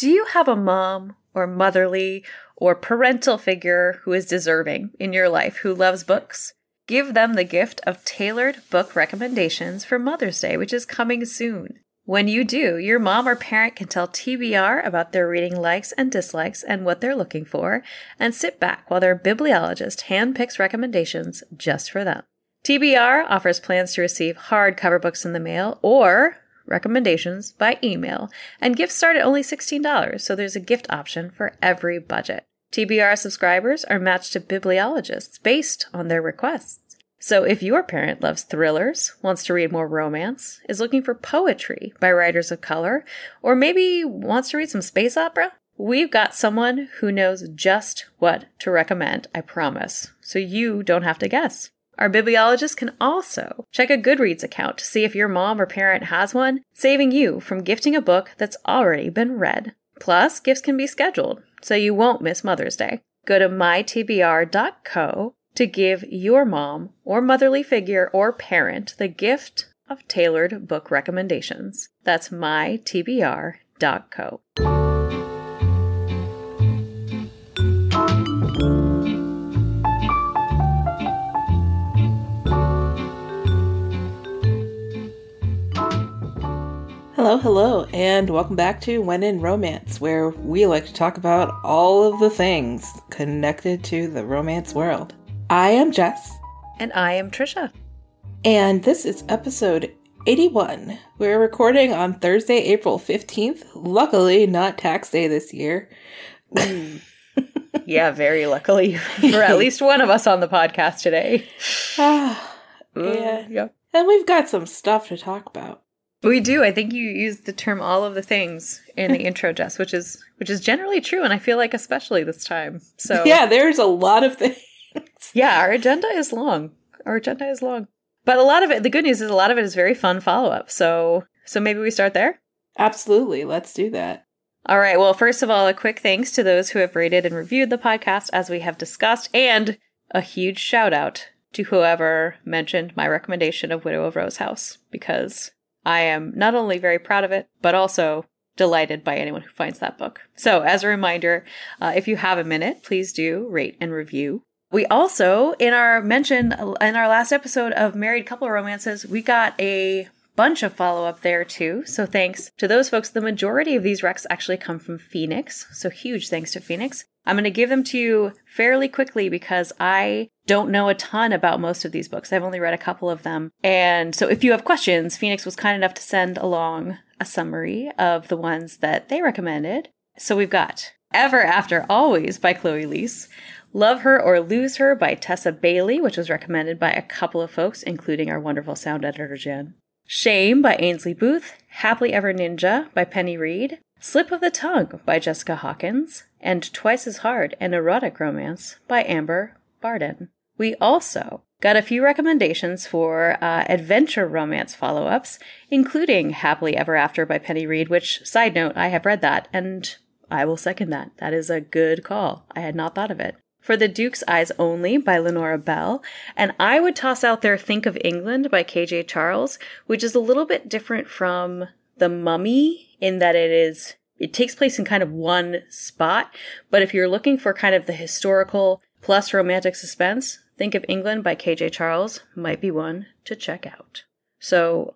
Do you have a mom or motherly or parental figure who is deserving in your life who loves books? Give them the gift of tailored book recommendations for Mother's Day, which is coming soon. When you do, your mom or parent can tell TBR about their reading likes and dislikes and what they're looking for, and sit back while their bibliologist handpicks recommendations just for them. TBR offers plans to receive hardcover books in the mail or recommendations by email, and gifts start at only $16, so there's a gift option for every budget. TBR subscribers are matched to bibliologists based on their requests. So if your parent loves thrillers, wants to read more romance, is looking for poetry by writers of color, or maybe wants to read some space opera, we've got someone who knows just what to recommend, I promise, so you don't have to guess. Our bibliologist can also check a Goodreads account to see if your mom or parent has one, saving you from gifting a book that's already been read. Plus, gifts can be scheduled, so you won't miss Mother's Day. Go to mytbr.co to give your mom or motherly figure or parent the gift of tailored book recommendations. That's mytbr.co. Hello, hello, and welcome back to When in Romance, where we like to talk about all of the things connected to the romance world. I am Jess. And I am Trisha. And this is episode 81. We're recording on Thursday, April 15th. Luckily, not tax day this year. yeah, very luckily for at least one of us on the podcast today. Ah, yeah. and we've got some stuff to talk about. We do. I think you used the term all of the things in the intro, Jess, which is which is generally true, and I feel like especially this time. So Yeah, there's a lot of things. yeah, our agenda is long. Our agenda is long. But a lot of it the good news is a lot of it is very fun follow up. So so maybe we start there? Absolutely. Let's do that. All right. Well, first of all, a quick thanks to those who have rated and reviewed the podcast as we have discussed, and a huge shout out to whoever mentioned my recommendation of Widow of Rose House because I am not only very proud of it, but also delighted by anyone who finds that book. So, as a reminder, uh, if you have a minute, please do rate and review. We also, in our mention in our last episode of Married Couple Romances, we got a bunch of follow up there too. So thanks to those folks. The majority of these recs actually come from Phoenix. So huge thanks to Phoenix. I'm going to give them to you fairly quickly because I don't know a ton about most of these books. I've only read a couple of them. And so if you have questions, Phoenix was kind enough to send along a summary of the ones that they recommended. So we've got Ever After Always by Chloe Liese, Love Her or Lose Her by Tessa Bailey, which was recommended by a couple of folks, including our wonderful sound editor, Jen. Shame by Ainsley Booth, Happily Ever Ninja by Penny Reid, Slip of the Tongue by Jessica Hawkins, and Twice as Hard An Erotic Romance by Amber Barden. We also got a few recommendations for uh, adventure romance follow ups, including Happily Ever After by Penny Reid, which, side note, I have read that, and I will second that. That is a good call. I had not thought of it. For the Duke's Eyes Only by Lenora Bell, and I would toss out there Think of England by KJ Charles, which is a little bit different from The Mummy in that it is it takes place in kind of one spot, but if you're looking for kind of the historical plus romantic suspense, Think of England by KJ Charles might be one to check out. So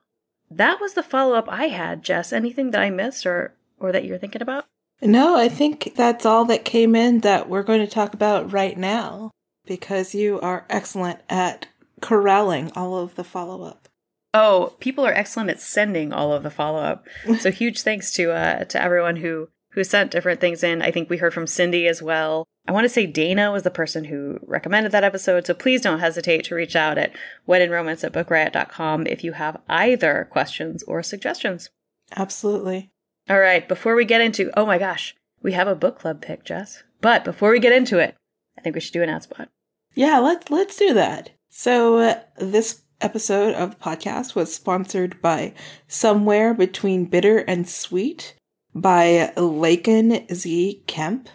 that was the follow up I had, Jess. Anything that I missed or or that you're thinking about? No, I think that's all that came in that we're going to talk about right now because you are excellent at corralling all of the follow up. Oh, people are excellent at sending all of the follow up. so huge thanks to uh, to everyone who who sent different things in. I think we heard from Cindy as well. I want to say Dana was the person who recommended that episode, so please don't hesitate to reach out at wheninromance at bookriot.com if you have either questions or suggestions. Absolutely. All right, before we get into, oh my gosh, we have a book club pick, Jess. But before we get into it, I think we should do an ad spot. Yeah, let's let's do that. So uh, this episode of the podcast was sponsored by Somewhere Between Bitter and Sweet by Laekan Z. Kemp.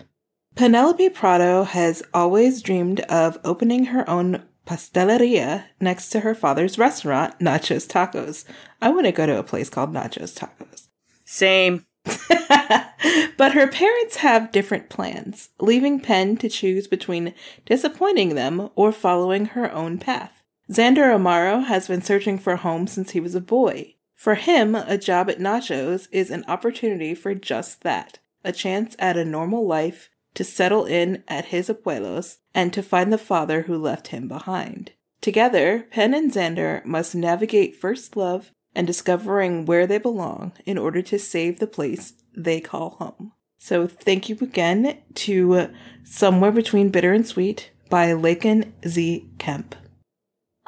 Penelope Prado has always dreamed of opening her own pasteleria next to her father's restaurant, Nachos Tacos. I want to go to a place called Nachos Tacos. Same. but her parents have different plans, leaving Pen to choose between disappointing them or following her own path. Xander Amaro has been searching for a home since he was a boy. For him, a job at Nachos is an opportunity for just that a chance at a normal life, to settle in at his abuelos, and to find the father who left him behind. Together, Pen and Xander must navigate first love and discovering where they belong in order to save the place they call home. So, thank you again to uh, Somewhere Between Bitter and Sweet by Laekan Z. Kemp.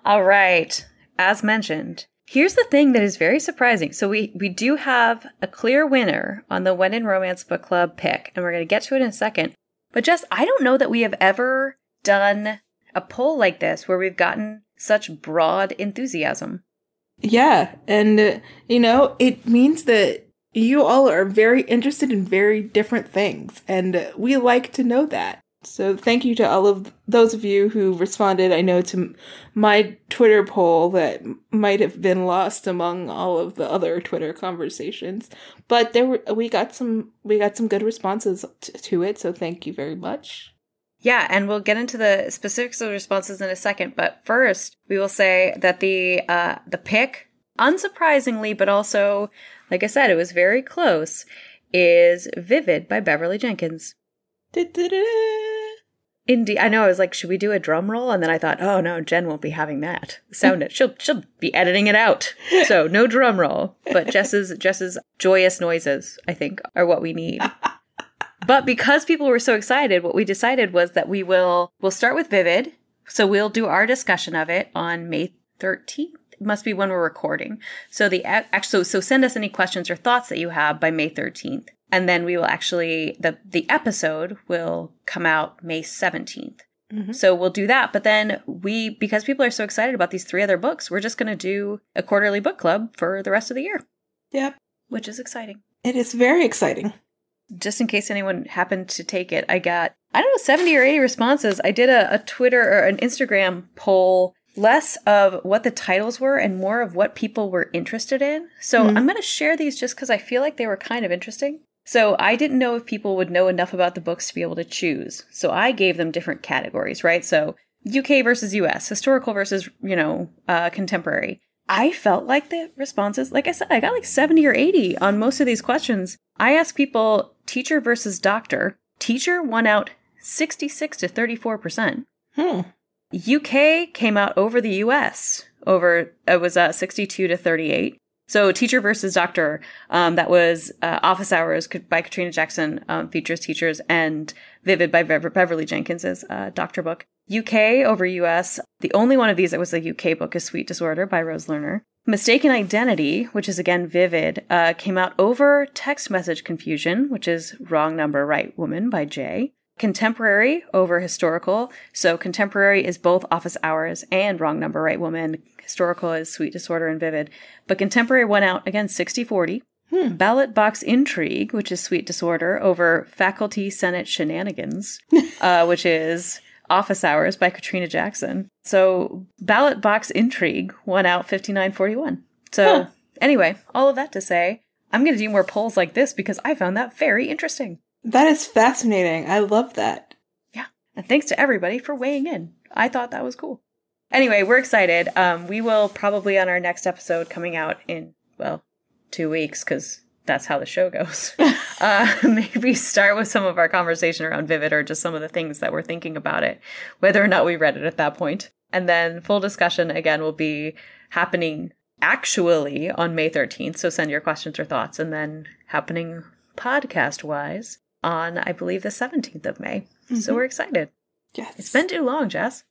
All right. As mentioned, here's the thing that is very surprising. So we we do have a clear winner on the When in Romance Book Club pick, and we're going to get to it in a second. But just I don't know that we have ever done a poll like this where we've gotten such broad enthusiasm. Yeah, and uh, you know, it means that you all are very interested in very different things, and uh, we like to know that. So thank you to all of those of you who responded. I know to my Twitter poll that might have been lost among all of the other Twitter conversations, but there were we got some we got some good responses t- to it. So thank you very much. Yeah, and we'll get into the specifics of the responses in a second. But first, we will say that the uh, the pick, unsurprisingly, but also, like I said, it was very close, is "Vivid" by Beverly Jenkins. Indeed, I know. I was like, should we do a drum roll? And then I thought, oh no, Jen won't be having that. Sound it. She'll she'll be editing it out. So no drum roll. But Jess's Jess's joyous noises, I think, are what we need. But because people were so excited, what we decided was that we will we'll start with Vivid. So we'll do our discussion of it on May 13th. It must be when we're recording. So the actually so send us any questions or thoughts that you have by May 13th. And then we will actually the the episode will come out May 17th. Mhm. So we'll do that, but then we because people are so excited about these three other books, we're just going to do a quarterly book club for the rest of the year, Yep, which is exciting it is very exciting. just in case anyone happened to take it, I got, I don't know, 70 or 80 responses. I did a, a Twitter or an Instagram poll, less of what the titles were and more of what people were interested in. So Mhm. I'm going to share these just because I feel like they were kind of interesting. So I didn't know if people would know enough about the books to be able to choose. So I gave them different categories, right? So UK versus US, historical versus, you know, uh, contemporary. I felt like the responses, like I said, I got like 70 or 80 on most of these questions. I asked people teacher versus doctor. Teacher won out 66 to 34%. Hmm. UK came out over the US. Over it was uh, 62 to 38. So teacher versus doctor. Um, that was uh, Office Hours by Katrina Jackson um, features teachers and Vivid by Bever- Beverly Jenkins's uh, doctor book. UK over US. The only one of these that was a UK book is Sweet Disorder by Rose Lerner. Mistaken Identity, which is again Vivid, uh, came out over Text Message Confusion, which is Wrong Number, Right Woman by Jae. Contemporary over historical. So contemporary is both office hours and wrong number, right woman. Historical is sweet disorder and vivid. But contemporary went out again 60 40. Ballot box intrigue, which is sweet disorder, over faculty senate shenanigans, uh, which is office hours by Katrina Jackson. So ballot box intrigue went out 59 41. So Huh. anyway, all of that to say, I'm going to do more polls like this because I found that very interesting. That is fascinating. I love that. Yeah, and thanks to everybody for weighing in. I thought that was cool. Anyway, we're excited. Um, we will probably on our next episode coming out in, well, two weeks, because that's how the show goes. uh, maybe start with some of our conversation around Vivid or just some of the things that we're thinking about it, whether or not we read it at that point. And then full discussion again will be happening actually on May 13th. So send your questions or thoughts, and then happening podcast wise on, I believe, the 17th of May. So Mhm. we're excited. Yes. It's been too long, Jess.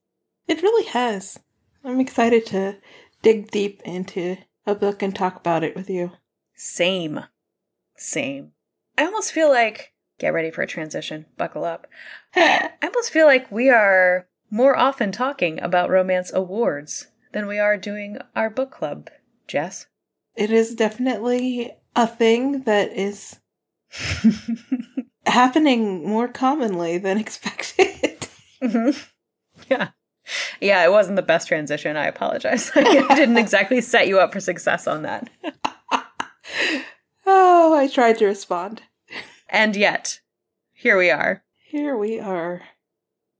It really has. I'm excited to dig deep into a book and talk about it with you. Same. Same. I almost feel like, get ready for a transition, buckle up. I almost feel like we are more often talking about romance awards than we are doing our book club, Jess. It is definitely a thing that is happening more commonly than expected. hmm Yeah. Yeah, it wasn't the best transition. I apologize. I didn't exactly set you up for success on that. oh, I tried to respond. And yet, here we are. Here we are.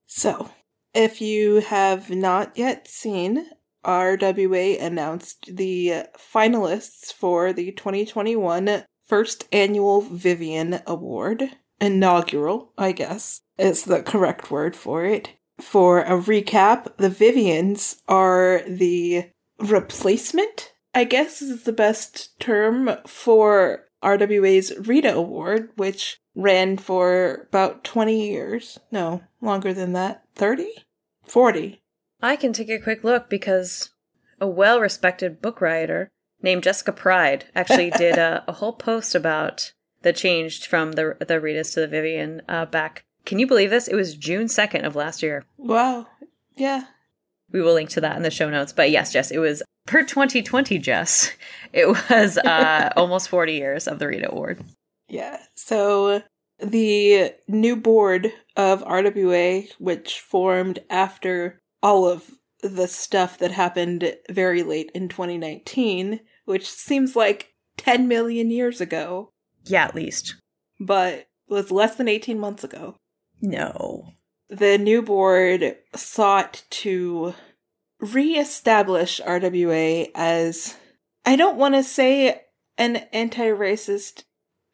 So, if you have not yet seen, RWA announced the finalists for the 2021 First Annual Vivian Award. Inaugural, I guess, is the correct word for it. For a recap, the Vivians are the replacement, I guess is the best term for RWA's Rita Award, which ran for about 20 years. No, longer than that. 30? 40. I can take a quick look because a well respected book writer named Jessica Pryde actually did a, a, whole post about the changed from the the Ritas to the Vivian uh, back. Can you believe this? It was June 2nd of last year. Wow. Yeah. We will link to that in the show notes. But yes, Jess, it was per 2020, Jess. It was uh, almost 40 years of the Rita Award. Yeah. So the new board of RWA, which formed after all of the stuff that happened very late in 2019, which seems like 10 million years ago. Yeah, at least. But was less than 18 months ago. No. The new board sought to reestablish RWA as, I don't want to say an anti racist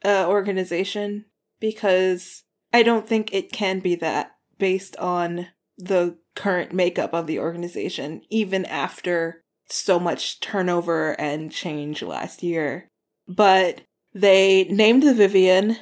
uh, organization because I don't think it can be that based on the current makeup of the organization, even after so much turnover and change last year. But they named the Vivian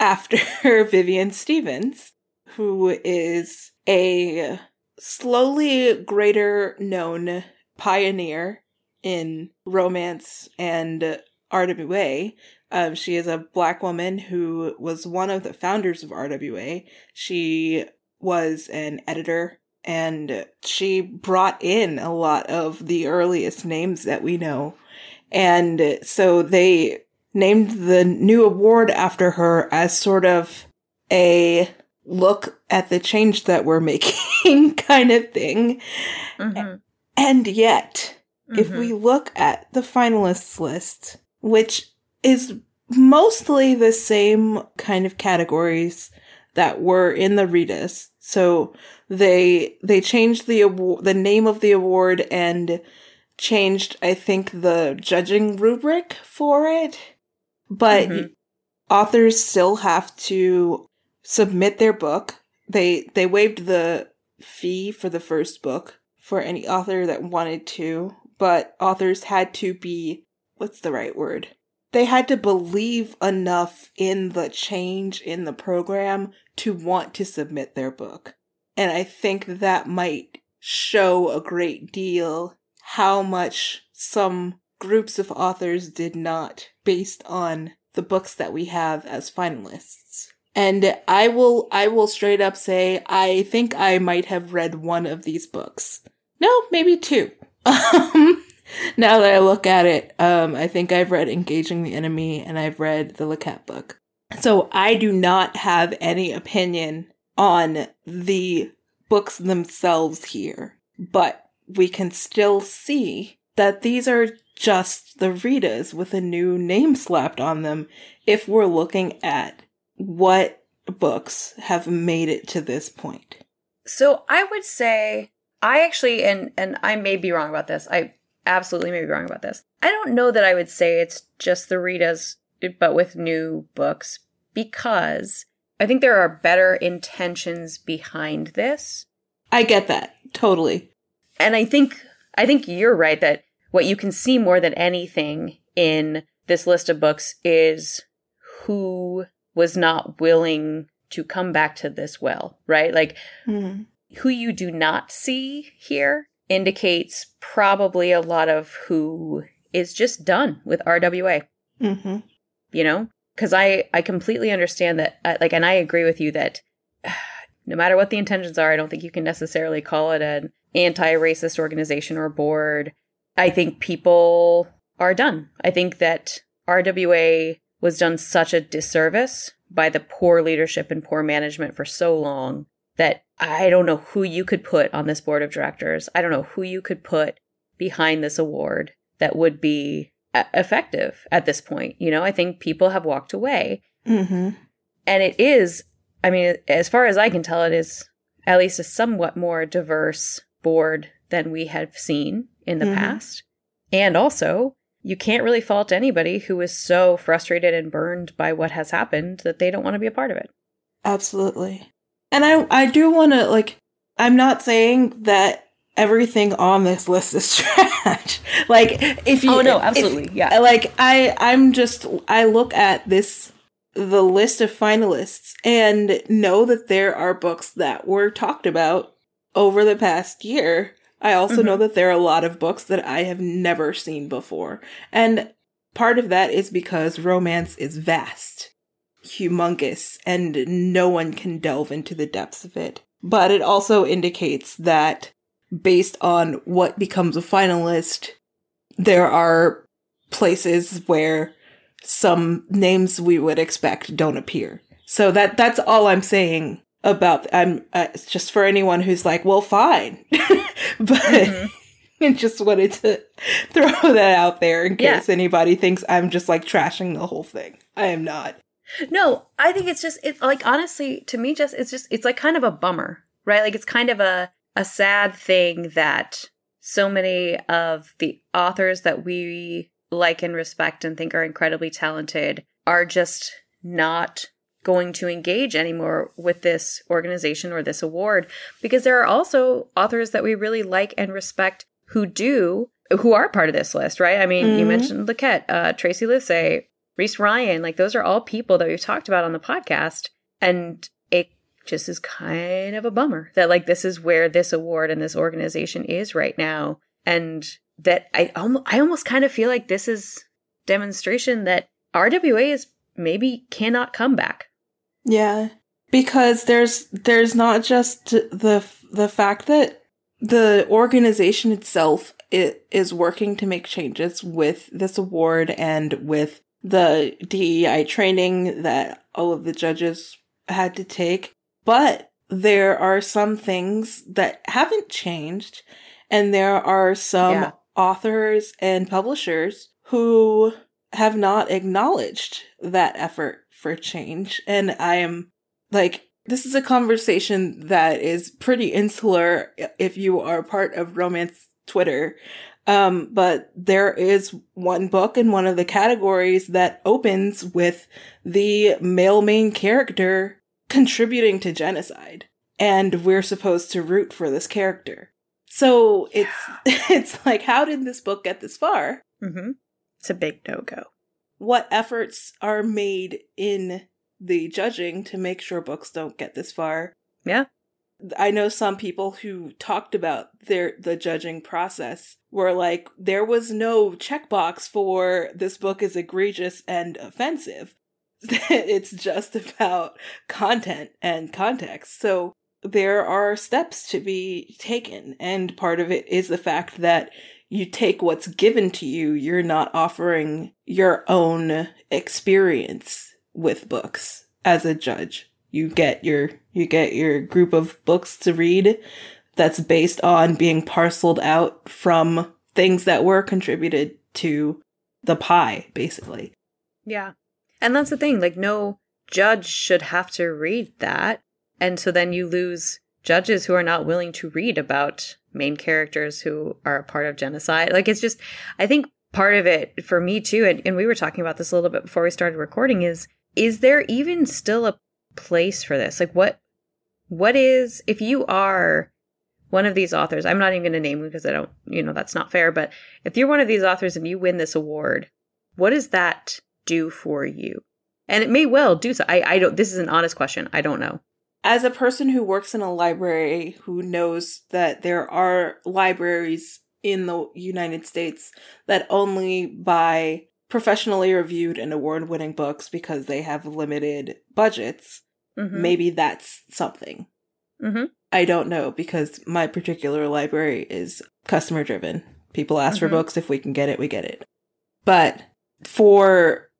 after Vivian Stevens, who is a slowly greater known pioneer in romance and RWA. Um, she is a black woman who was one of the founders of RWA. She was an editor and she brought in a lot of the earliest names that we know. And so they named the new award after her as sort of a look at the change that we're making kind of thing. Mm-hmm. And yet, mm-hmm. if we look at the finalists list, which is mostly the same kind of categories that were in the Ritas. So they they changed the award, the name of the award and changed I think the judging rubric for it. But mm-hmm. authors still have to submit their book. They they waived the fee for the first book for any author that wanted to, but authors had to be what's the right word? They had to believe enough in the change in the program to want to submit their book. And I think that might show a great deal how much some groups of authors did not based on the books that we have as finalists. And I will I will straight up say I think I might have read one of these books. No, maybe two. Um, now that I look at it, um, I think I've read Engaging the Enemy and I've read the LeCat book. So I do not have any opinion on the books themselves here, but we can still see that these are just the Ritas with a new name slapped on them if we're looking at what books have made it to this point. So I would say I actually and and I may be wrong about this. I absolutely may be wrong about this. I don't know that I would say it's just the Ritas, but with new books, because I think there are better intentions behind this. I get that. Totally. And I think I think you're right that what you can see more than anything in this list of books is who was not willing to come back to this well, right? Like mm-hmm. who you do not see here indicates probably a lot of who is just done with RWA. Mm-hmm. You know, because I I completely understand that uh, like and I agree with you that no matter what the intentions are, I don't think you can necessarily call it an anti-racist organization or board. I think people are done. I think that RWA was done such a disservice by the poor leadership and poor management for so long that I don't know who you could put on this board of directors. I don't know who you could put behind this award that would be effective at this point. You know, I think people have walked away. Mm-hmm. And it is, I mean, as far as I can tell, it is at least a somewhat more diverse board than we have seen in the mm-hmm. past. And also, you can't really fault anybody who is so frustrated and burned by what has happened that they don't want to be a part of it. Absolutely. And I I do want to like I'm not saying that everything on this list is trash. like if you Oh no, absolutely. If, yeah. Like I I'm just I look at this the list of finalists and know that there are books that were talked about over the past year. I also mm-hmm. know that there are a lot of books that I have never seen before. And part of that is because romance is vast humongous and no one can delve into the depths of it. But it also indicates that based on what becomes a finalist, there are places where some names we would expect don't appear. So that that's all I'm saying about I'm uh, just for anyone who's like, well, fine, but mm-hmm. I just wanted to throw that out there in case yeah. anybody thinks I'm just like trashing the whole thing. I am not. No, I think it's just it's like honestly to me just it's just it's like kind of a bummer, right? Like it's kind of a a sad thing that so many of the authors that we like and respect and think are incredibly talented are just not going to engage anymore with this organization or this award because there are also authors that we really like and respect who do who are part of this list, right? I mean, mm-hmm. you mentioned Liket, uh, Tracey Livesay, Reese Ryan, like those are all people that we've talked about on the podcast. And it just is kind of a bummer that like this is where this award and this organization is right now. And that I almost, I almost kind of feel like this is demonstration that RWA is maybe cannot come back. Yeah. Because there's there's not just the the fact that the organization itself it is working to make changes with this award and with the DEI training that all of the judges had to take. But there are some things that haven't changed, and there are some yeah. authors and publishers who have not acknowledged that effort for change. And I am like, this is a conversation that is pretty insular if you are part of romance Twitter. Um, but there is one book in one of the categories that opens with the male main character contributing to genocide. And we're supposed to root for this character. So it's, it's like, how did this book get this far? Mm-hmm. It's a big no go. What efforts are made in the judging to make sure books don't get this far? Yeah. I know some people who talked about their the judging process were like there was no checkbox for this book is egregious and offensive. it's just about content and context. So there are steps to be taken and part of it is the fact that you take what's given to you, you're not offering your own experience with books. As a judge you get your you get your group of books to read that's based on being parceled out from things that were contributed to the pie basically. Yeah. And that's the thing like no judge should have to read that. And so then you lose judges who are not willing to read about main characters who are a part of genocide like it's just i think part of it for me too and, and we were talking about this a little bit before we started recording is is there even still a place for this? Like what what is if you are one of these authors, I'm not even going to name because I don't, you know, that's not fair, but if you're one of these authors and you win this award, what does that do for you? And it may well do so. I, I don't, this is an honest question. I don't know. As a person who works in a library who knows that there are libraries in the United States that only buy professionally reviewed and award winning books because they have limited budgets, Mhm. maybe that's something. Mhm. I don't know because my particular library is customer driven. People ask Mhm. for books. If we can get it, we get it. But for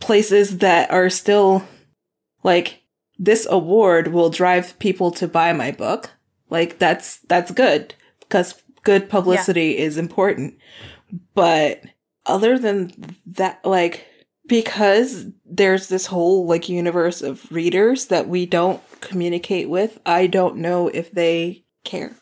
places that are still like this award will drive people to buy my book, like that's that's good because good publicity is important. But other than that, like because there's this whole like universe of readers that we don't communicate with, I don't know if they care.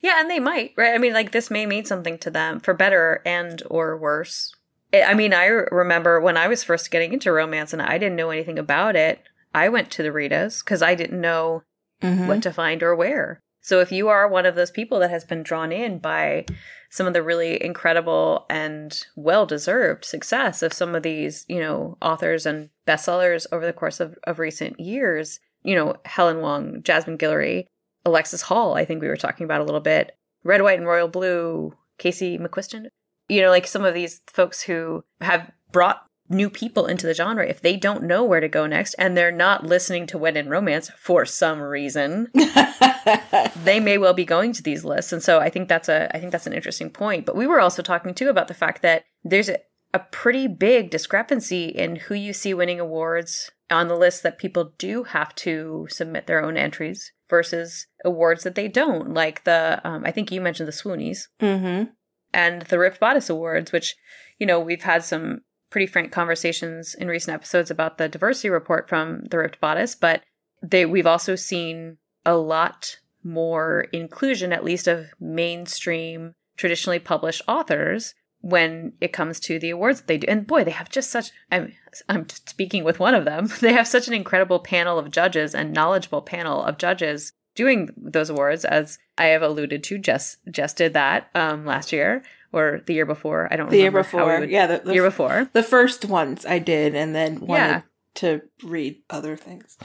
Yeah, and they might, right? I mean, like this may mean something to them for better and or worse. I I mean, I remember when I was first getting into romance and I didn't know anything about it. I went to the Ritas because I didn't know Mm-hmm. what to find or where. So if you are one of those people that has been drawn in by some of the really incredible and well deserved success of some of these, you know, authors and bestsellers over the course of, of recent years, you know, Helen Hoang, Jasmine Guillory, Alexis Hall, I think we were talking about a little bit, Red, White, and Royal Blue, Casey McQuiston, you know, like some of these folks who have brought new people into the genre, if they don't know where to go next and they're not listening to When in Romance for some reason, they may well be going to these lists. And so I think that's a I think that's an interesting point. But we were also talking too about the fact that there's a, a pretty big discrepancy in who you see winning awards on the list that people do have to submit their own entries versus awards that they don't. Like the um, I think you mentioned the Swoonies mm-hmm. and the Ripped Bodice Awards, which, you know, we've had some pretty frank conversations in recent episodes about the diversity report from the Ripped Bodice, but they we've also seen a lot more inclusion, at least of mainstream, traditionally published authors when it comes to the awards that they do. And boy, they have just such I'm I'm speaking with one of them. They have such an incredible panel of judges and knowledgeable panel of judges doing those awards as I have alluded to just just did that um last year or the year before. I don't know. The year remember how we before, yeah, the, the year before. The first ones I did, and then wanted Yeah. to read other things.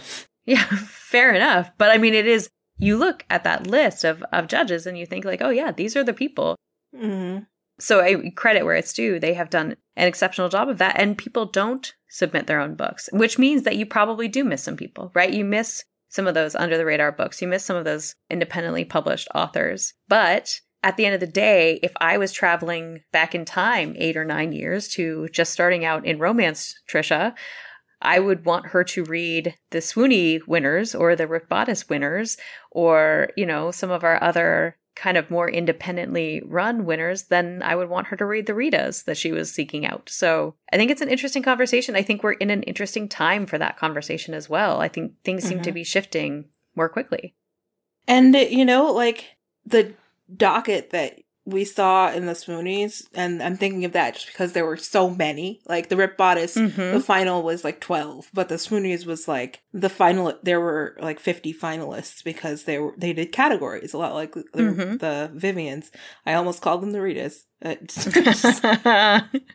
Yeah, fair enough. But I mean it is you look at that list of of judges and you think like, "Oh yeah, these are the people Mm-hmm. So I credit where it's due. They have done an exceptional job of that. And people don't submit their own books, which means that you probably do miss some people, right? You miss some of those under the radar books. You miss some of those independently published authors. But at the end of the day, if I was traveling back in time eight or nine years to just starting out in romance, Trisha, I would want her to read the Swoony winners or the Ripped Bodice winners or, you know, some of our other kind of more independently run winners, then I would want her to read the Ritas that she was seeking out. So I think it's an interesting conversation. I think we're in an interesting time for that conversation as well. I think things seem to Mhm. be shifting more quickly. And you know, like the docket that we saw in the Swoonies, and I'm thinking of that just because there were so many. Like the Ripped Bodice, Mhm. the final was like 12, but the Swoonies was like the final. There were like 50 finalists because they were they did categories a lot like the, Mhm. the Vivians. I almost called them the Ritas. It,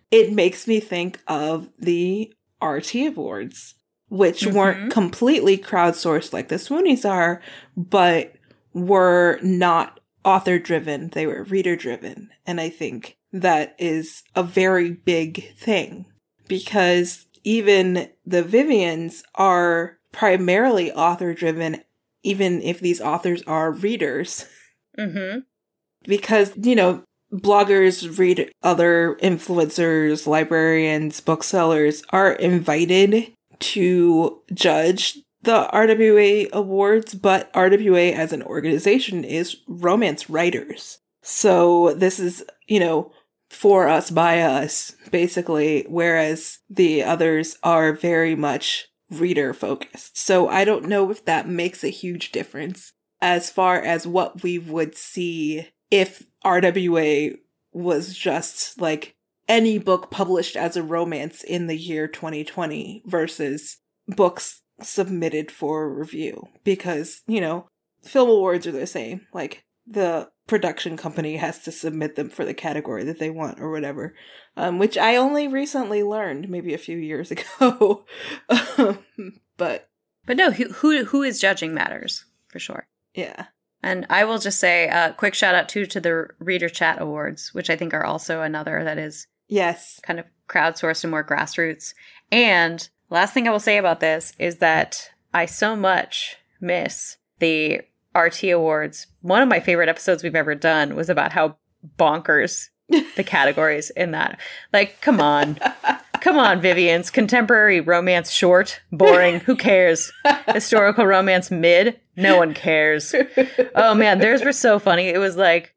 it makes me think of the RT Awards, which Mhm. weren't completely crowdsourced like the Swoonies are, but were not author driven. They were reader driven. And I think that is a very big thing because even the Vivians are primarily author driven, even if these authors are readers hmm because you know bloggers read other influencers librarians booksellers are invited to judge the rwa awards but rwa as an organization is romance writers. So this is you know for us by us basically whereas the others are very much reader focused so i don't know if that makes a huge difference as far as what we would see if RWA was just like any book published as a romance in the year 2020 versus books submitted for review. Because, you know, film awards are the same. Like, the production company has to submit them for the category that they want or whatever. Um, which I only recently learned, maybe a few years ago. um, but, But no, who, who who is judging matters for sure. yeah. And I will just say a quick shout out too to the Reader Chat Awards, which I think are also another that is Yes. kind of crowdsourced and more grassroots. And last thing I will say about this is that I so much miss the RT Awards. One of my favorite episodes we've ever done was about how bonkers the categories in that. Like, come on. Come on, Vivian's contemporary romance short, boring, who cares? Historical romance mid, no one cares. Oh man, theirs were so funny. It was like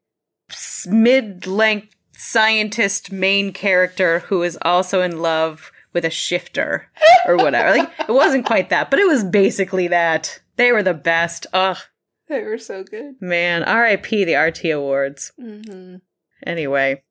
mid length scientist main character who is also in love with a shifter or whatever. Like it wasn't quite that, but it was basically that. They were the best. Ugh, They were so good. man. R.I.P. the RT Awards. Mm-hmm. Anyway,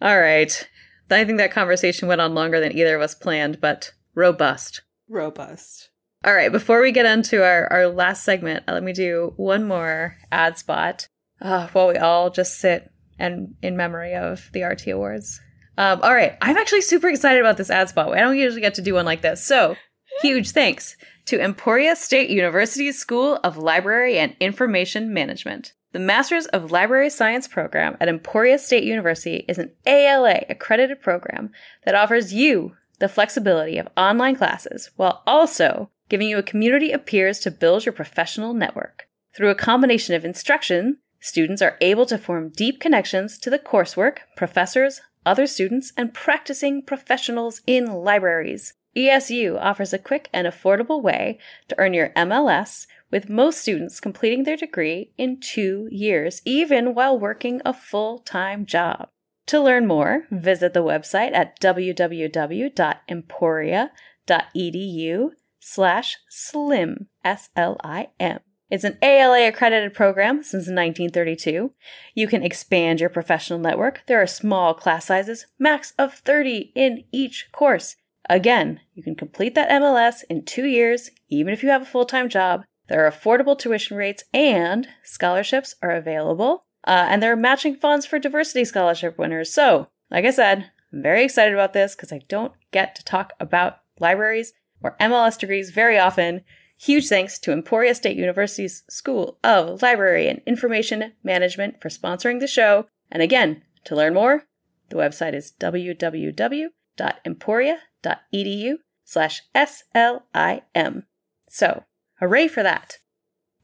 all right. I think that conversation went on longer than either of us planned, but robust. Robust. All right, before we get into our, our last segment, uh, let me do one more ad spot uh, while we all just sit and in memory of the RT Awards. Um, all right, I'm actually super excited about this ad spot. I don't usually get to do one like this. So, huge thanks to Emporia State University's School of Library and Information Management. The Masters of Library Science program at Emporia State University is an ALA accredited program that offers you the flexibility of online classes while also giving you a community of peers to build your professional network. Through a combination of instruction, students are able to form deep connections to the coursework, professors, other students, and practicing professionals in libraries. ESU offers a quick and affordable way to earn your MLS, with most students completing their degree in two years, even while working a full time job. To learn more, visit the website at www.emporia.edu slash slim, S-L-I-M. It's an ALA accredited program since 1932. You can expand your professional network. There are small class sizes, max of 30 in each course. Again, you can complete that MLS in two years, even if you have a full time job. There are affordable tuition rates and scholarships are available. Uh, and there are matching funds for diversity scholarship winners. So, like I said, I'm very excited about this because I don't get to talk about libraries or MLS degrees very often. Huge thanks to Emporia State University's School of Library and Information Management for sponsoring the show. And again, to learn more, the website is www.emporia.edu slash SLIM. So, hooray for that.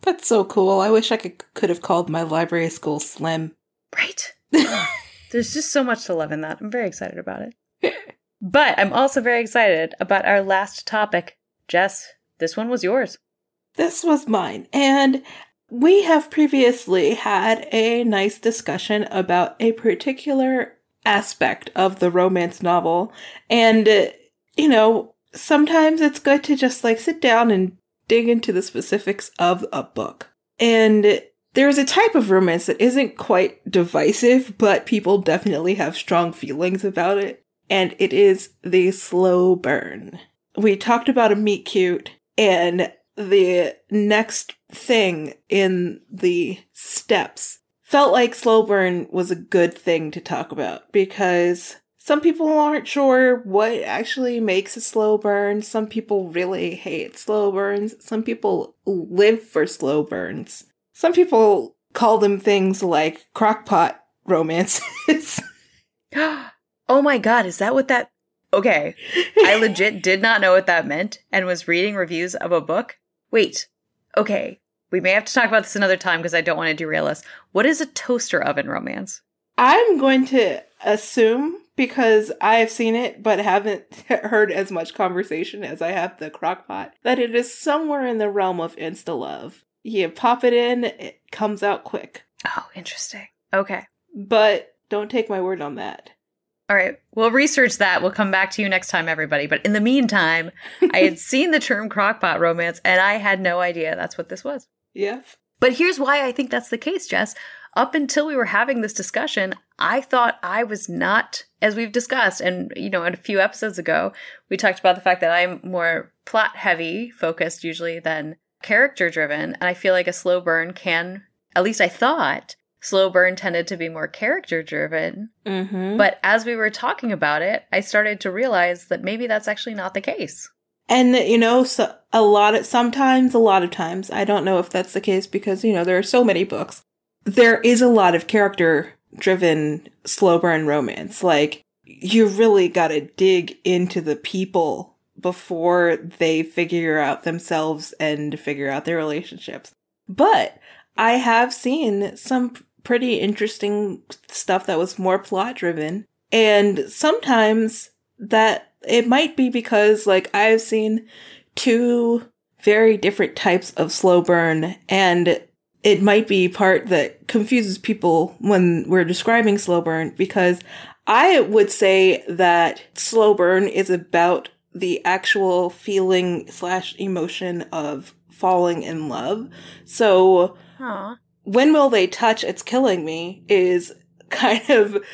That's so cool. I wish I could could have called my library school Slim. Right. There's just so much to love in that. I'm very excited about it. But I'm also very excited about our last topic. Jess, this one was yours. This was mine. And we have previously had a nice discussion about a particular aspect of the romance novel. And, uh, you know, sometimes it's good to just like sit down and dig into the specifics of a book. And there's a type of romance that isn't quite divisive, but people definitely have strong feelings about it. And it is the slow burn. We talked about a meet cute, and the next thing in the steps felt like slow burn was a good thing to talk about because some people aren't sure what actually makes a slow burn. Some people really hate slow burns. Some people live for slow burns. Some people call them things like crockpot romances. oh my god, is that what that. Okay. I legit did not know what that meant and was reading reviews of a book. Wait. Okay. We may have to talk about this another time because I don't want to derail us. What is a toaster oven romance? I'm going to assume because I've seen it but haven't heard as much conversation as I have the crockpot that it is somewhere in the realm of insta love. You pop it in, it comes out quick. Oh, interesting. Okay. But don't take my word on that. All right. We'll research that. We'll come back to you next time, everybody. But in the meantime, I had seen the term crockpot romance and I had no idea that's what this was. Yep. But here's why I think that's the case, Jess. Up until we were having this discussion, I thought I was not, as we've discussed, and you know, a few episodes ago, we talked about the fact that I'm more plot heavy focused usually than character driven. And I feel like a slow burn can, at least I thought, slow burn tended to be more character driven. Mm-hmm. But as we were talking about it, I started to realize that maybe that's actually not the case. And you know, so a lot of sometimes, a lot of times, I don't know if that's the case because you know there are so many books. There is a lot of character driven slow burn romance. Like you really got to dig into the people before they figure out themselves and figure out their relationships. But I have seen some pretty interesting stuff that was more plot driven. And sometimes that it might be because like I've seen two very different types of slow burn and it might be part that confuses people when we're describing slow burn because I would say that slow burn is about the actual feeling slash emotion of falling in love. So Aww. When will they touch? It's killing me is kind of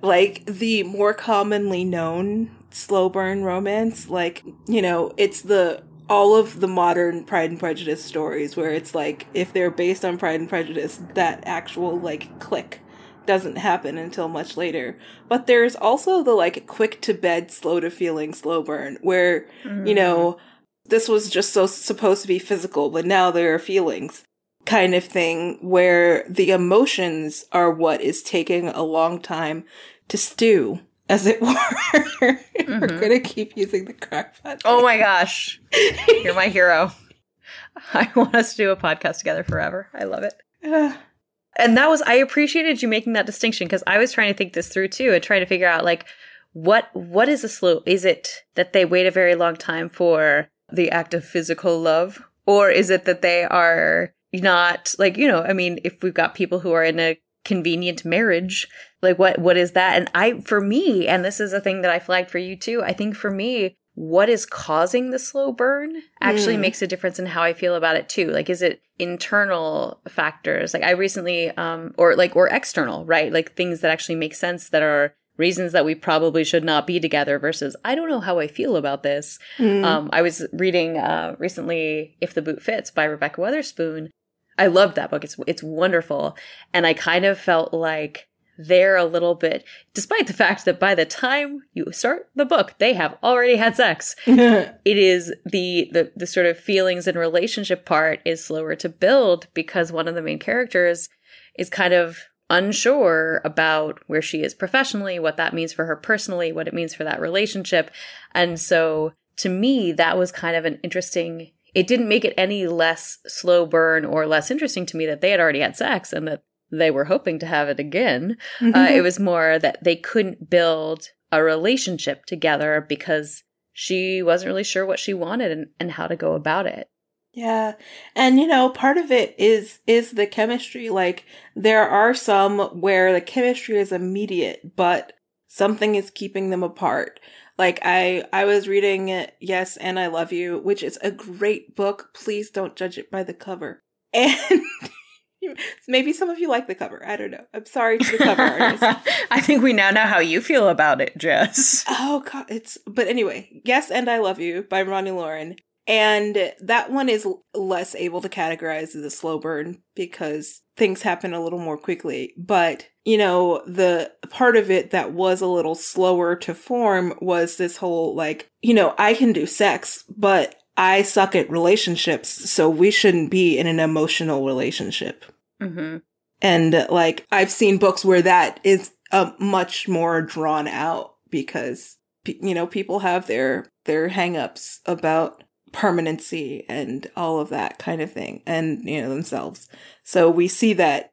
like the more commonly known slow burn romance. Like you know it's the all of the modern pride and prejudice stories where it's like if they're based on pride and prejudice that actual like click doesn't happen until much later. But there's also the like quick to bed slow to feeling slow burn where mm-hmm. you know this was just so supposed to be physical but now there are feelings kind of thing where the emotions are what is taking a long time to stew, as it were. Mm-hmm. We're gonna keep using the crockpot. Oh my gosh. You're my hero. I want us to do a podcast together forever. I love it. and that was I appreciated you making that distinction because I was trying to think this through too and trying to figure out like what what is a slow is it that they wait a very long time for the act of physical love or is it that they are not like you know i mean if we've got people who are in a convenient marriage like what what is that and i for me and this is a thing that i flagged for you too i think for me what is causing the slow burn actually mm. makes a difference in how i feel about it too like is it internal factors like i recently um or like or external right like things that actually make sense that are reasons that we probably should not be together versus I don't know how I feel about this. Mm. Um, I was reading uh, recently "If the Boot Fits" by Rebekah Weatherspoon, I loved that book. It's it's wonderful, and I kind of felt like they're a little bit, despite the fact that by the time you start the book, they have already had sex. it is the, the the sort of feelings and relationship part is slower to build because one of the main characters is kind of unsure about where she is professionally, what that means for her personally, what it means for that relationship. And so to me, that was kind of an interesting it didn't make it any less slow burn or less interesting to me that they had already had sex and that they were hoping to have it again. Mm-hmm. Uh, it was more that they couldn't build a relationship together because she wasn't really sure what she wanted and, and how to go about it. Yeah. And you know, part of it is is the chemistry. Like there are some where the chemistry is immediate, but something is keeping them apart. Like I I was reading Yes and I Love You, which is a great book. Please don't judge it by the cover. And maybe some of you like the cover. I don't know. I'm sorry to the cover artist. I think we now know how you feel about it, Jess. Oh god, it's but anyway, Yes and I Love You by Roni Loren and that one is less able to categorize as a slow burn because things happen a little more quickly. But, you know, the part of it that was a little slower to form was this whole like, you know, I can do sex, but I suck at relationships, so we shouldn't be in an emotional relationship. Mm-hmm. And like, I've seen books where that is a much more drawn out because, you know, people have their, their hangups about permanency and all of that kind of thing and you know themselves so we see that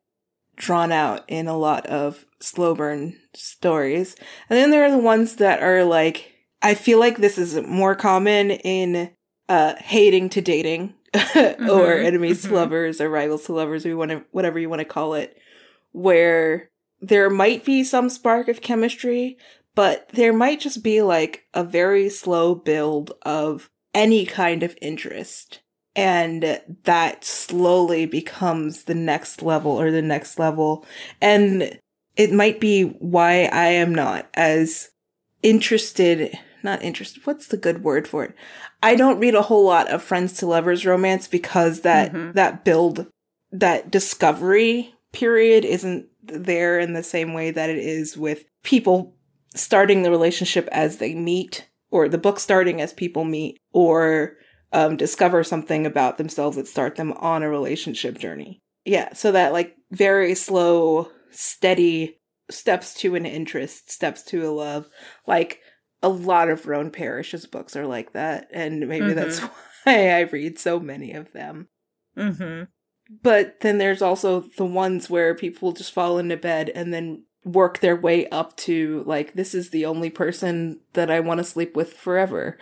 drawn out in a lot of slow burn stories and then there are the ones that are like i feel like this is more common in uh hating to dating mm-hmm. or enemies mm-hmm. to lovers or rivals to lovers we want to whatever you want to call it where there might be some spark of chemistry but there might just be like a very slow build of any kind of interest. And that slowly becomes the next level or the next level. And it might be why I am not as interested, not interested, what's the good word for it? I don't read a whole lot of friends to lovers romance because that, mm-hmm. that build, that discovery period isn't there in the same way that it is with people starting the relationship as they meet or the book starting as people meet or um, discover something about themselves that start them on a relationship journey. Yeah, so that like very slow, steady steps to an interest, steps to a love. Like a lot of Roan Parrish's books are like that, and maybe mm-hmm. that's why I read so many of them. Mm-hmm. But then there's also the ones where people just fall into bed and then work their way up to like this is the only person that I want to sleep with forever.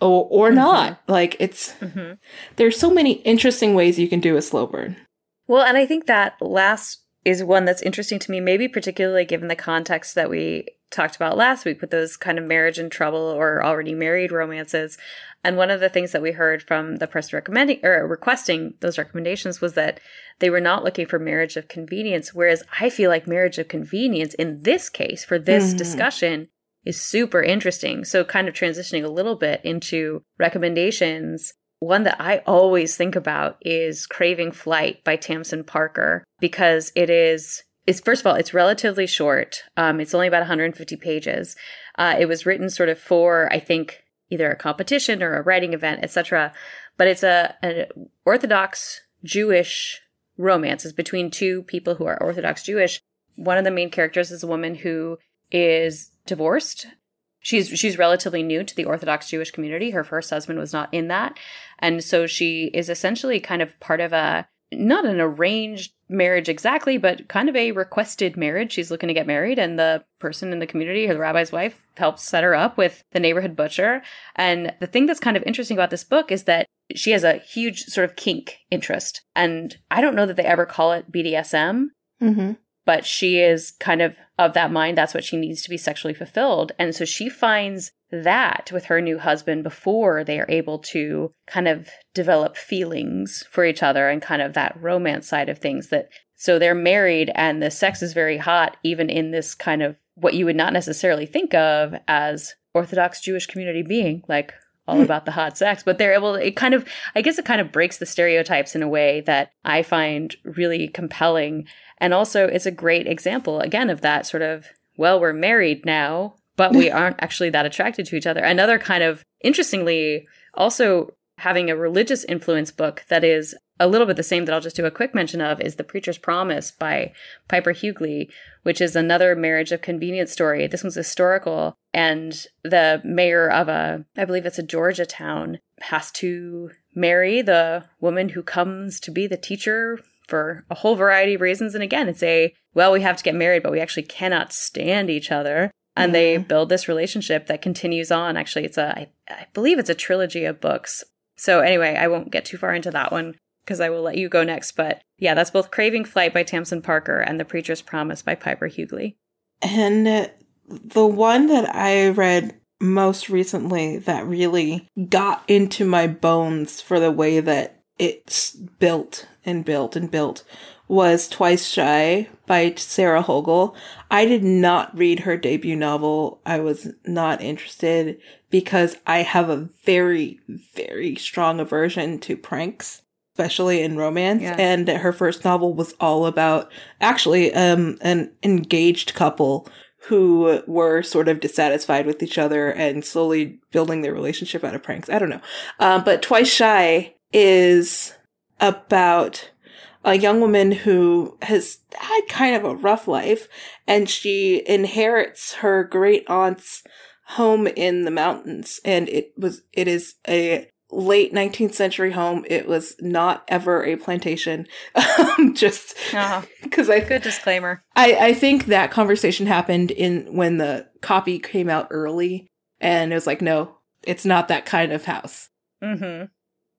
Or, or mm-hmm. not. Like it's mm-hmm. there's so many interesting ways you can do a slow burn. Well, and I think that last is one that's interesting to me, maybe particularly given the context that we talked about last week with those kind of marriage in trouble or already married romances. And one of the things that we heard from the press recommending or requesting those recommendations was that they were not looking for marriage of convenience. Whereas I feel like marriage of convenience in this case for this mm-hmm. discussion is super interesting. So kind of transitioning a little bit into recommendations. One that I always think about is Craving Flight by Tamsen Parker because it is first of all it's relatively short. Um, it's only about 150 pages. Uh, it was written sort of for i think either a competition or a writing event etc but it's a an orthodox jewish romance. It's between two people who are orthodox jewish. One of the main characters is a woman who is divorced. She's she's relatively new to the orthodox jewish community. Her first husband was not in that. And so she is essentially kind of part of a not an arranged marriage exactly, but kind of a requested marriage. She's looking to get married, and the person in the community, her rabbi's wife, helps set her up with the neighborhood butcher. And the thing that's kind of interesting about this book is that she has a huge sort of kink interest. And I don't know that they ever call it BDSM, mm-hmm but she is kind of of that mind that's what she needs to be sexually fulfilled and so she finds that with her new husband before they are able to kind of develop feelings for each other and kind of that romance side of things that so they're married and the sex is very hot even in this kind of what you would not necessarily think of as orthodox jewish community being like all hmm. about the hot sex, but they're able, it kind of, I guess it kind of breaks the stereotypes in a way that I find really compelling. And also, it's a great example, again, of that sort of, well, we're married now, but we aren't actually that attracted to each other. Another kind of, interestingly, also having a religious influence book that is a little bit the same that I'll just do a quick mention of is The Preacher's Promise by Piper Huguley, which is another marriage of convenience story. This one's historical, and the mayor of a, I believe it's a Georgia town, has to marry the woman who comes to be the teacher for a whole variety of reasons. And again, it's a, well, we have to get married, but we actually cannot stand each other. And they build this relationship that continues on. Actually, it's a, I, I believe it's a trilogy of books. So anyway, I won't get too far into that one because I will let you go next. But yeah, that's both Craving Flight by Tamsen Parker and The Preacher's Promise by Piper Huguley. And the one that I read most recently that really got into my bones for the way that it's built and built and built was Twice Shy by Sarah Hogle. I did not read her debut novel. I was not interested because I have a very, very strong aversion to pranks especially in romance. Yeah. And her first novel was all about actually um, an engaged couple who were sort of dissatisfied with each other and slowly building their relationship out of pranks. I don't know. Um, but Twice Shy is about a young woman who has had kind of a rough life and she inherits her great aunt's home in the mountains and it was it is a late 19th century home. It was not ever a plantation. Um, just because uh-huh. I good disclaimer. I I think that conversation happened in when the copy came out early, and it was like, no, it's not that kind of house. Mm-hmm.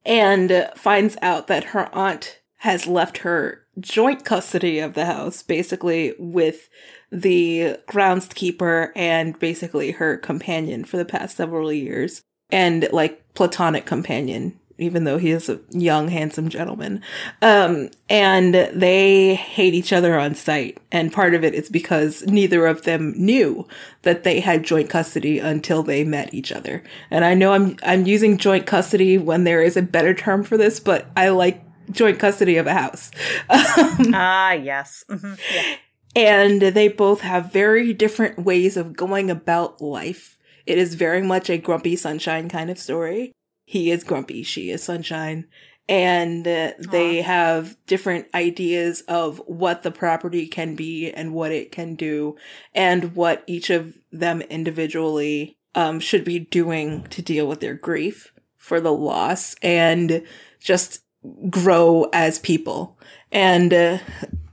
And finds out that her aunt has left her joint custody of the house, basically with the groundskeeper and basically her companion for the past several years and like platonic companion even though he is a young handsome gentleman um and they hate each other on sight and part of it is because neither of them knew that they had joint custody until they met each other and i know i'm i'm using joint custody when there is a better term for this but i like joint custody of a house ah yes mm-hmm. yeah. and they both have very different ways of going about life it is very much a grumpy sunshine kind of story. He is grumpy, she is sunshine. and uh, they have different ideas of what the property can be and what it can do and what each of them individually um, should be doing to deal with their grief for the loss and just grow as people. And uh,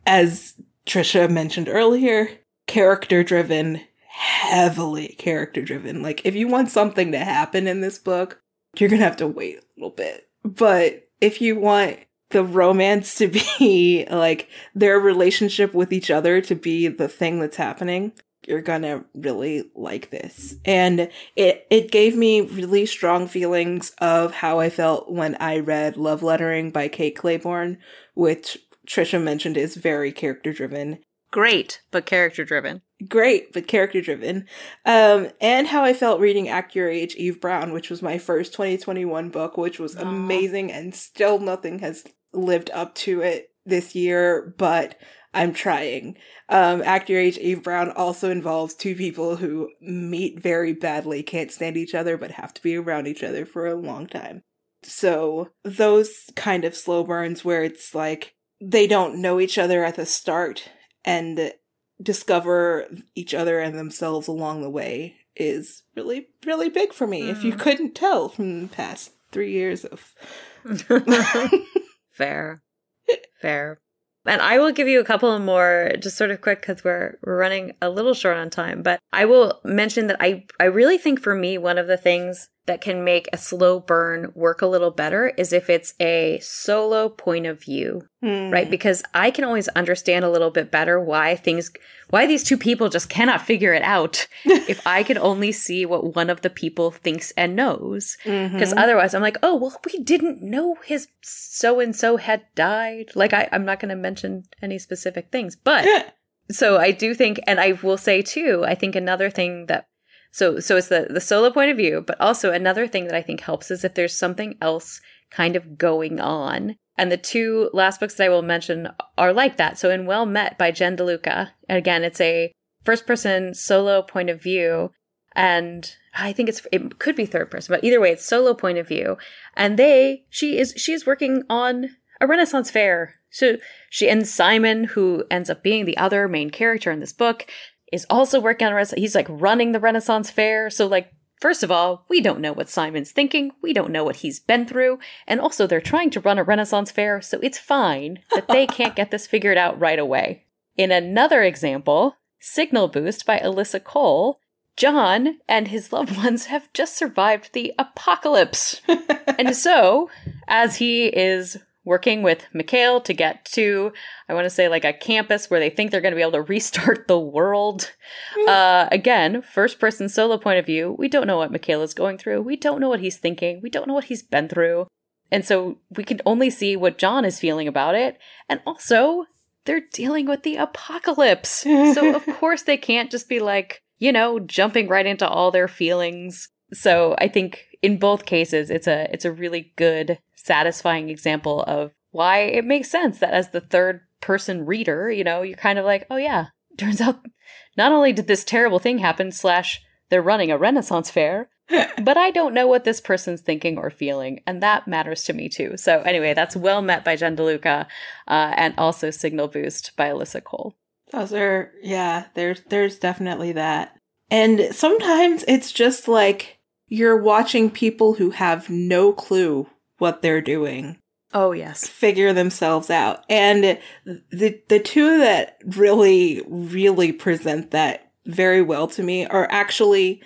as Trisha mentioned earlier, character driven, heavily character driven. Like, if you want something to happen in this book, you're gonna have to wait a little bit. But if you want the romance to be like their relationship with each other to be the thing that's happening, you're gonna really like this. And it it gave me really strong feelings of how I felt when I read Love Lettering by Kate Clayborn, which Trisha mentioned is very character driven. Great, but character driven. Great, but character driven. Um, and how I felt reading Act Your Age Eve Brown, which was my first 2021 book, which was Aww. amazing and still nothing has lived up to it this year, but I'm trying. Um, Act Your Age Eve Brown also involves two people who meet very badly, can't stand each other, but have to be around each other for a long time. So those kind of slow burns where it's like they don't know each other at the start and discover each other and themselves along the way is really, really big for me. Mm. If you mm. couldn't tell from the past three years of. Fair. Fair. And I will give you a couple more, just sort of quick, because we're we're running a little short on time. But I will mention that I I really think for me one of the things that can make a slow burn work a little better is if it's a solo point of view, mm. right? Because I can always understand a little bit better why things, why these two people just cannot figure it out if I can only see what one of the people thinks and knows. Because mm-hmm. otherwise I'm like, oh, well, we didn't know his so and so had died. Like, I, I'm not going to mention any specific things, but. so I do think, and I will say too, I think another thing that so so it's the the solo point of view, but also another thing that I think helps is if there's something else kind of going on. And the two last books that I will mention are like that. So in Well Met by Jen DeLuca, again, it's a first person solo point of view. And I think it's it could be third person, but either way, it's solo point of view. And they she is she is working on a Renaissance fair. So she and Simon, who ends up being the other main character in this book, is also working on Renaissance. He's like running the Renaissance fair. So like, first of all, we don't know what Simon's thinking. We don't know what he's been through. And also they're trying to run a Renaissance fair. So it's fine that they can't get this figured out right away. In another example, Signal Boost by Alyssa Cole, John and his loved ones have just survived the apocalypse. and so, as he is working with Mikhail to get to, I want to say, like a campus where they think they're going to be able to restart the world. Hmm. Uh, again, first person solo point of view. We don't know what Mikhail is going through. We don't know what he's thinking. We don't know what he's been through. And so we can only see what John is feeling about it. And also, they're dealing with the apocalypse. so, of course, they can't just be like, you know, jumping right into all their feelings. So I think in both cases, it's a it's a really good satisfying example of why it makes sense that as the third person reader, you know, you're kind of like, oh yeah, turns out not only did this terrible thing happen, slash, they're running a Renaissance fair, but I don't know what this person's thinking or feeling, and that matters to me too. So anyway, that's well met by Jen DeLuca, uh, and also Signal Boost by Alyssa Cole. Those are yeah, there's there's definitely that. And sometimes it's just like you're watching people who have no clue what they're doing. Oh yes. Figure themselves out. And the the two that really really present that very well to me are actually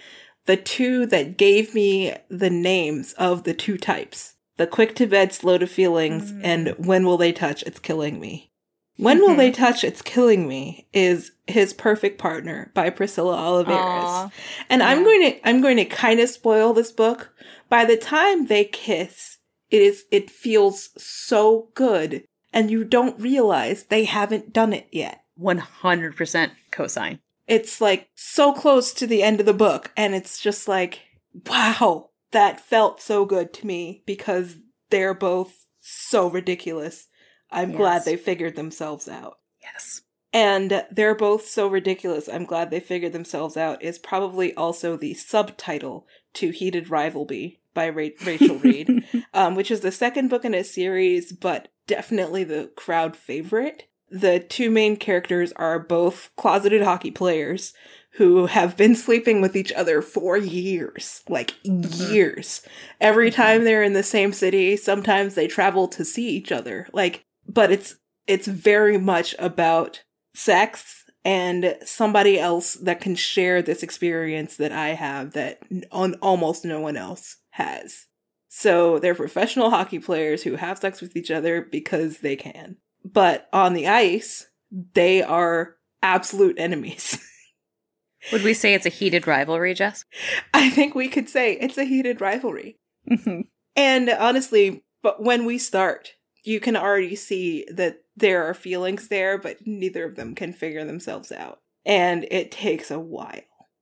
the two that gave me the names of the two types. The quick to bed, slow to feelings, mm. and when will they touch? It's killing me. When mm-hmm. will they touch? It's killing me. Is his perfect partner by Priscilla Oliveras, Aww. and yeah. I'm going to I'm going to kind of spoil this book. By the time they kiss, it is, it feels so good and you don't realize they haven't done it yet. 100% cosign. It's like so close to the end of the book and it's just like, wow, that felt so good to me because they're both so ridiculous. I'm yes. glad they figured themselves out. Yes. And they're both so ridiculous. I'm glad they figured themselves out is probably also the subtitle to Heated Rivalry by Ra- Rachel Reid, um, which is the second book in a series, but definitely the crowd favorite. The two main characters are both closeted hockey players who have been sleeping with each other for years, like years. Every time they're in the same city, sometimes they travel to see each other. Like, but it's it's very much about sex and somebody else that can share this experience that I have that on almost no one else has. So they're professional hockey players who have sex with each other because they can. But on the ice, they are absolute enemies. Would we say it's a heated rivalry, Jess? I think we could say it's a heated rivalry. Mm-hmm. And honestly, but when we start, you can already see that there are feelings there, but neither of them can figure themselves out. And it takes a while.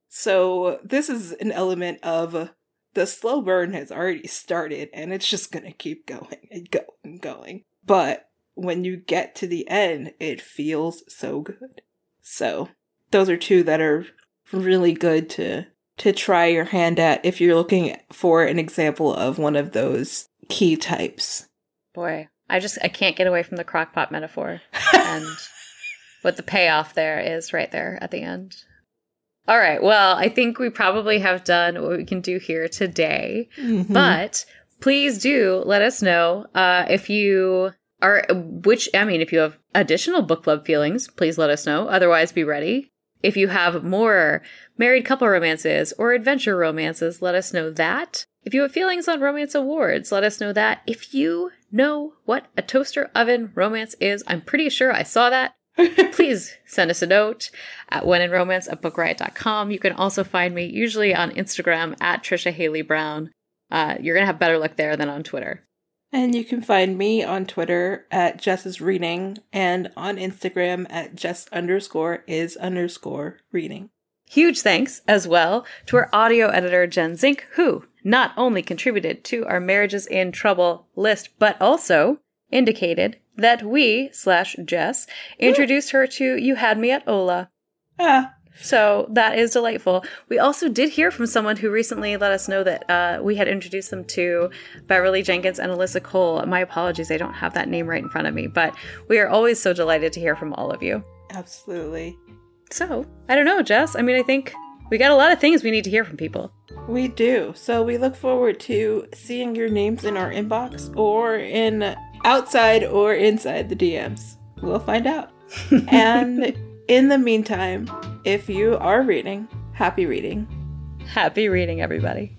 So, this is an element of the slow burn has already started and it's just going to keep going and going and going. But when you get to the end, it feels so good. So, those are two that are really good to to try your hand at if you're looking for an example of one of those key types. Boy, I just I can't get away from the crockpot metaphor and what the payoff there is right there at the end. All right, well, I think we probably have done what we can do here today, Mhm. but please do let us know uh, if you are which I mean, if you have additional book club feelings, please let us know. Otherwise, be ready. If you have more married couple romances or adventure romances, let us know that. If you have feelings on romance awards, let us know that. If you know what a toaster oven romance is, I'm pretty sure I saw that. Please send us a note at wheninromance at bookriot.com. You can also find me usually on Instagram at Trisha Haley Brown. Uh, you're going to have better luck there than on Twitter. And you can find me on Twitter at Jess's Reading and on Instagram at Jess underscore is underscore reading. Huge thanks as well to our audio editor, Jen Zink, who not only contributed to our Marriages in Trouble list, but also indicated that we, slash Jess, introduced her to You Had Me at Hola. Ah, So that is delightful. We also did hear from someone who recently let us know that uh, we had introduced them to Beverly Jenkins and Alyssa Cole. My apologies, I don't have that name right in front of me, but we are always so delighted to hear from all of you. absolutely. So, I don't know, Jess. I mean, I think we got a lot of things we need to hear from people. We do. So we look forward to seeing your names in our inbox or in outside or inside the DMs. We'll find out. and in the meantime, if you are reading, happy reading. Happy reading, everybody.